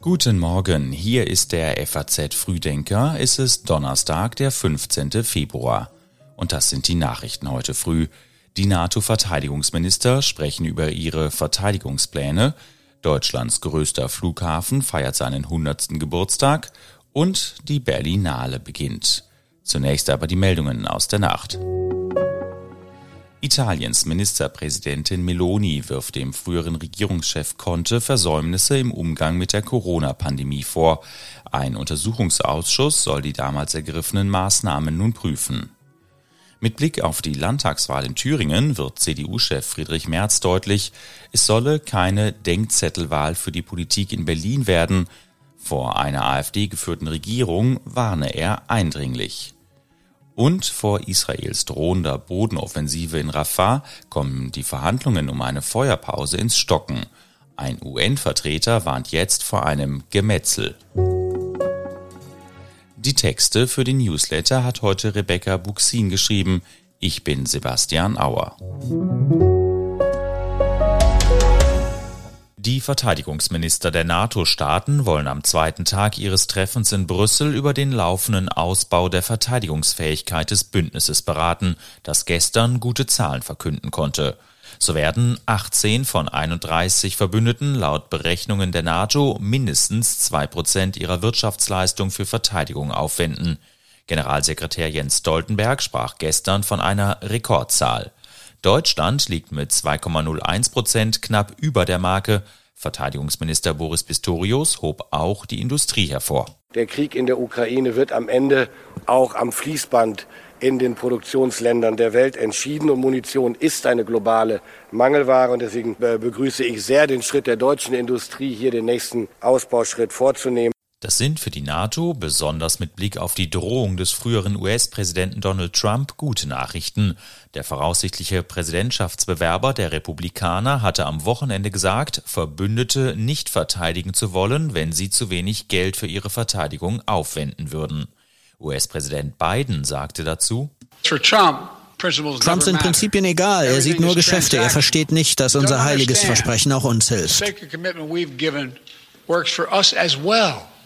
Guten Morgen, hier ist der FAZ Frühdenker. Es ist Donnerstag, der 15. Februar. Und das sind die Nachrichten heute früh. Die NATO-Verteidigungsminister sprechen über ihre Verteidigungspläne. Deutschlands größter Flughafen feiert seinen 100. Geburtstag und die Berlinale beginnt. Zunächst aber die Meldungen aus der Nacht. Italiens Ministerpräsidentin Meloni wirft dem früheren Regierungschef Conte Versäumnisse im Umgang mit der Corona-Pandemie vor. Ein Untersuchungsausschuss soll die damals ergriffenen Maßnahmen nun prüfen. Mit Blick auf die Landtagswahl in Thüringen wird CDU-Chef Friedrich Merz deutlich, es solle keine Denkzettelwahl für die Politik in Berlin werden. Vor einer AfD geführten Regierung warne er eindringlich. Und vor Israels drohender Bodenoffensive in Rafah kommen die Verhandlungen um eine Feuerpause ins Stocken. Ein UN-Vertreter warnt jetzt vor einem Gemetzel. Die Texte für den Newsletter hat heute Rebecca Buxin geschrieben. Ich bin Sebastian Auer. Die Verteidigungsminister der NATO-Staaten wollen am zweiten Tag ihres Treffens in Brüssel über den laufenden Ausbau der Verteidigungsfähigkeit des Bündnisses beraten, das gestern gute Zahlen verkünden konnte. So werden 18 von 31 Verbündeten laut Berechnungen der NATO mindestens zwei Prozent ihrer Wirtschaftsleistung für Verteidigung aufwenden. Generalsekretär Jens Stoltenberg sprach gestern von einer Rekordzahl. Deutschland liegt mit 2,01 Prozent knapp über der Marke. Verteidigungsminister Boris Pistorius hob auch die Industrie hervor. Der Krieg in der Ukraine wird am Ende auch am Fließband in den Produktionsländern der Welt entschieden und Munition ist eine globale Mangelware und deswegen äh, begrüße ich sehr den Schritt der deutschen Industrie, hier den nächsten Ausbauschritt vorzunehmen. Das sind für die NATO, besonders mit Blick auf die Drohung des früheren US-Präsidenten Donald Trump, gute Nachrichten. Der voraussichtliche Präsidentschaftsbewerber der Republikaner hatte am Wochenende gesagt, Verbündete nicht verteidigen zu wollen, wenn sie zu wenig Geld für ihre Verteidigung aufwenden würden. US-Präsident Biden sagte dazu, Trump sind Prinzipien egal, er sieht nur Geschäfte, er versteht nicht, dass unser heiliges Versprechen auch uns hilft.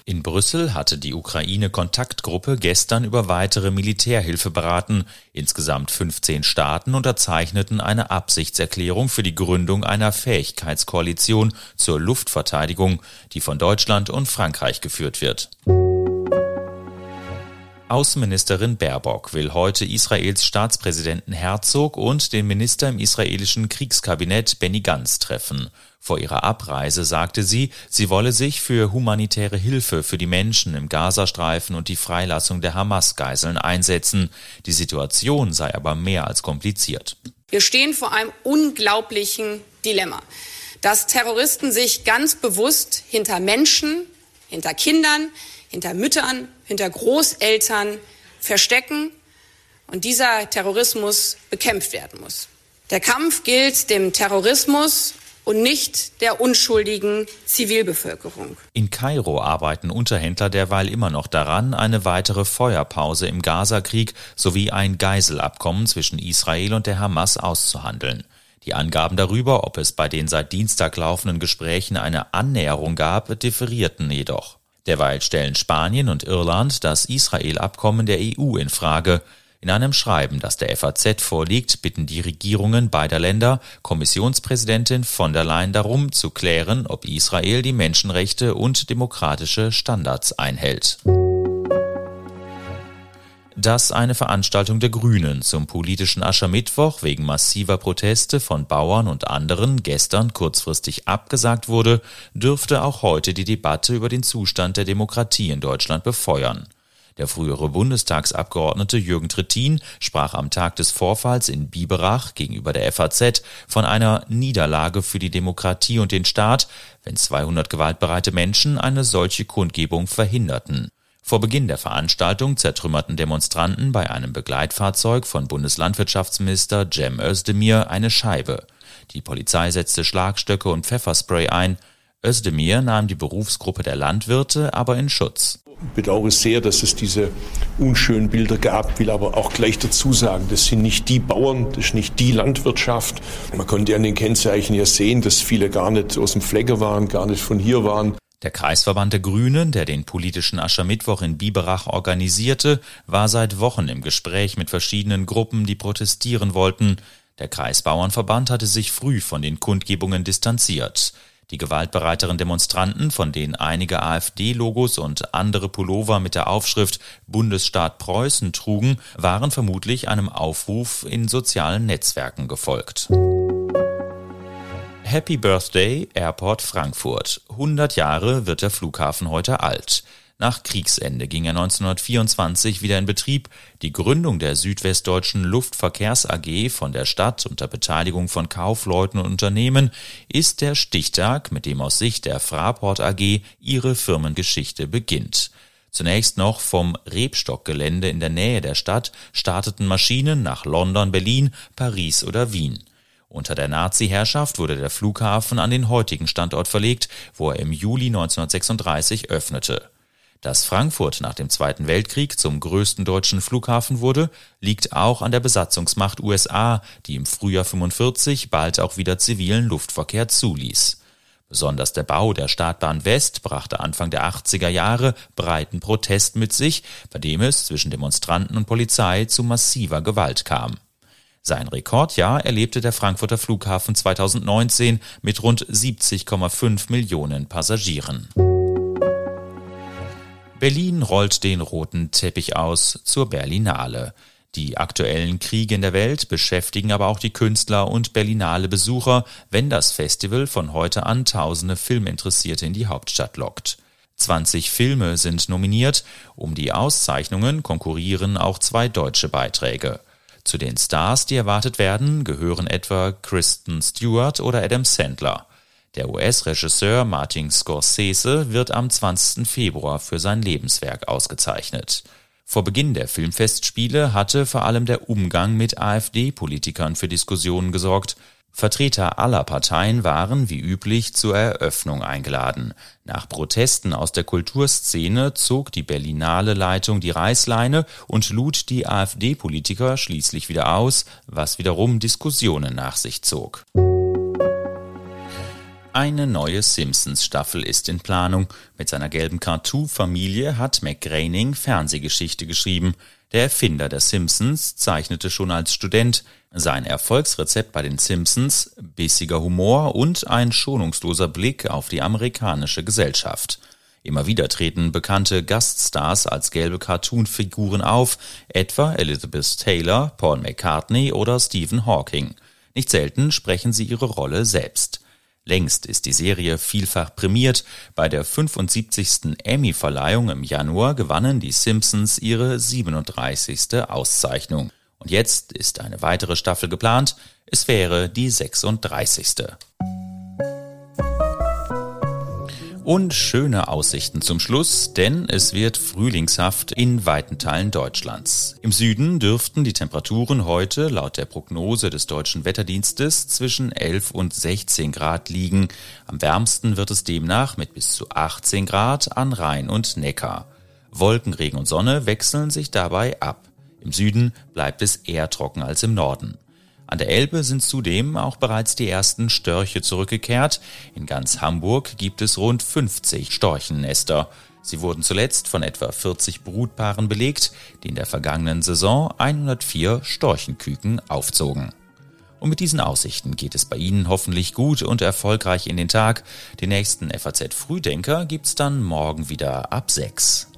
In Brüssel hatte die Ukraine-Kontaktgruppe gestern über weitere Militärhilfe beraten. Insgesamt 15 Staaten unterzeichneten eine Absichtserklärung für die Gründung einer Fähigkeitskoalition zur Luftverteidigung, die von Deutschland und Frankreich geführt wird. Außenministerin Baerbock will heute Israels Staatspräsidenten Herzog und den Minister im israelischen Kriegskabinett Benny Gantz treffen. Vor ihrer Abreise sagte sie, sie wolle sich für humanitäre Hilfe für die Menschen im Gazastreifen und die Freilassung der Hamas-Geiseln einsetzen. Die Situation sei aber mehr als kompliziert. Wir stehen vor einem unglaublichen Dilemma, dass Terroristen sich ganz bewusst hinter Menschen, hinter Kindern, hinter Müttern, hinter Großeltern verstecken und dieser Terrorismus bekämpft werden muss. Der Kampf gilt dem Terrorismus und nicht der unschuldigen Zivilbevölkerung. In Kairo arbeiten Unterhändler derweil immer noch daran, eine weitere Feuerpause im Gazakrieg sowie ein Geiselabkommen zwischen Israel und der Hamas auszuhandeln. Die Angaben darüber, ob es bei den seit Dienstag laufenden Gesprächen eine Annäherung gab, differierten jedoch. Derweil stellen Spanien und Irland das Israel-Abkommen der EU in Frage. In einem Schreiben, das der FAZ vorliegt, bitten die Regierungen beider Länder Kommissionspräsidentin von der Leyen darum, zu klären, ob Israel die Menschenrechte und demokratische Standards einhält dass eine Veranstaltung der Grünen zum politischen Aschermittwoch wegen massiver Proteste von Bauern und anderen gestern kurzfristig abgesagt wurde, dürfte auch heute die Debatte über den Zustand der Demokratie in Deutschland befeuern. Der frühere Bundestagsabgeordnete Jürgen Trittin sprach am Tag des Vorfalls in Biberach gegenüber der FAZ von einer Niederlage für die Demokratie und den Staat, wenn 200 gewaltbereite Menschen eine solche Kundgebung verhinderten. Vor Beginn der Veranstaltung zertrümmerten Demonstranten bei einem Begleitfahrzeug von Bundeslandwirtschaftsminister Cem Özdemir eine Scheibe. Die Polizei setzte Schlagstöcke und Pfefferspray ein. Özdemir nahm die Berufsgruppe der Landwirte aber in Schutz. Ich bedauere sehr, dass es diese unschönen Bilder gab, will aber auch gleich dazu sagen, das sind nicht die Bauern, das ist nicht die Landwirtschaft. Man konnte an den Kennzeichen ja sehen, dass viele gar nicht aus dem Flecker waren, gar nicht von hier waren. Der Kreisverband der Grünen, der den politischen Aschermittwoch in Biberach organisierte, war seit Wochen im Gespräch mit verschiedenen Gruppen, die protestieren wollten. Der Kreisbauernverband hatte sich früh von den Kundgebungen distanziert. Die gewaltbereiteren Demonstranten, von denen einige AfD-Logos und andere Pullover mit der Aufschrift Bundesstaat Preußen trugen, waren vermutlich einem Aufruf in sozialen Netzwerken gefolgt. Happy Birthday Airport Frankfurt. 100 Jahre wird der Flughafen heute alt. Nach Kriegsende ging er 1924 wieder in Betrieb. Die Gründung der Südwestdeutschen Luftverkehrs AG von der Stadt unter Beteiligung von Kaufleuten und Unternehmen ist der Stichtag, mit dem aus Sicht der Fraport AG ihre Firmengeschichte beginnt. Zunächst noch vom Rebstockgelände in der Nähe der Stadt starteten Maschinen nach London, Berlin, Paris oder Wien. Unter der Nazi-Herrschaft wurde der Flughafen an den heutigen Standort verlegt, wo er im Juli 1936 öffnete. Dass Frankfurt nach dem Zweiten Weltkrieg zum größten deutschen Flughafen wurde, liegt auch an der Besatzungsmacht USA, die im Frühjahr 45 bald auch wieder zivilen Luftverkehr zuließ. Besonders der Bau der Startbahn West brachte Anfang der 80er Jahre breiten Protest mit sich, bei dem es zwischen Demonstranten und Polizei zu massiver Gewalt kam. Sein Rekordjahr erlebte der Frankfurter Flughafen 2019 mit rund 70,5 Millionen Passagieren. Berlin rollt den roten Teppich aus zur Berlinale. Die aktuellen Kriege in der Welt beschäftigen aber auch die Künstler und Berlinale Besucher, wenn das Festival von heute an tausende Filminteressierte in die Hauptstadt lockt. 20 Filme sind nominiert, um die Auszeichnungen konkurrieren auch zwei deutsche Beiträge. Zu den Stars, die erwartet werden, gehören etwa Kristen Stewart oder Adam Sandler. Der US-Regisseur Martin Scorsese wird am 20. Februar für sein Lebenswerk ausgezeichnet. Vor Beginn der Filmfestspiele hatte vor allem der Umgang mit AfD-Politikern für Diskussionen gesorgt. Vertreter aller Parteien waren wie üblich zur Eröffnung eingeladen. Nach Protesten aus der Kulturszene zog die Berlinale Leitung die Reißleine und lud die AfD-Politiker schließlich wieder aus, was wiederum Diskussionen nach sich zog. Eine neue Simpsons-Staffel ist in Planung. Mit seiner gelben Cartoon-Familie hat McGraining Fernsehgeschichte geschrieben. Der Erfinder der Simpsons zeichnete schon als Student. Sein Erfolgsrezept bei den Simpsons, bissiger Humor und ein schonungsloser Blick auf die amerikanische Gesellschaft. Immer wieder treten bekannte Gaststars als gelbe Cartoon-Figuren auf, etwa Elizabeth Taylor, Paul McCartney oder Stephen Hawking. Nicht selten sprechen sie ihre Rolle selbst. Längst ist die Serie vielfach prämiert. Bei der 75. Emmy-Verleihung im Januar gewannen die Simpsons ihre 37. Auszeichnung. Und jetzt ist eine weitere Staffel geplant. Es wäre die 36. Und schöne Aussichten zum Schluss, denn es wird frühlingshaft in weiten Teilen Deutschlands. Im Süden dürften die Temperaturen heute laut der Prognose des deutschen Wetterdienstes zwischen 11 und 16 Grad liegen. Am wärmsten wird es demnach mit bis zu 18 Grad an Rhein und Neckar. Wolken, Regen und Sonne wechseln sich dabei ab. Im Süden bleibt es eher trocken als im Norden. An der Elbe sind zudem auch bereits die ersten Störche zurückgekehrt. In ganz Hamburg gibt es rund 50 Storchennester. Sie wurden zuletzt von etwa 40 Brutpaaren belegt, die in der vergangenen Saison 104 Storchenküken aufzogen. Und mit diesen Aussichten geht es bei Ihnen hoffentlich gut und erfolgreich in den Tag. Den nächsten FAZ Frühdenker gibt's dann morgen wieder ab 6.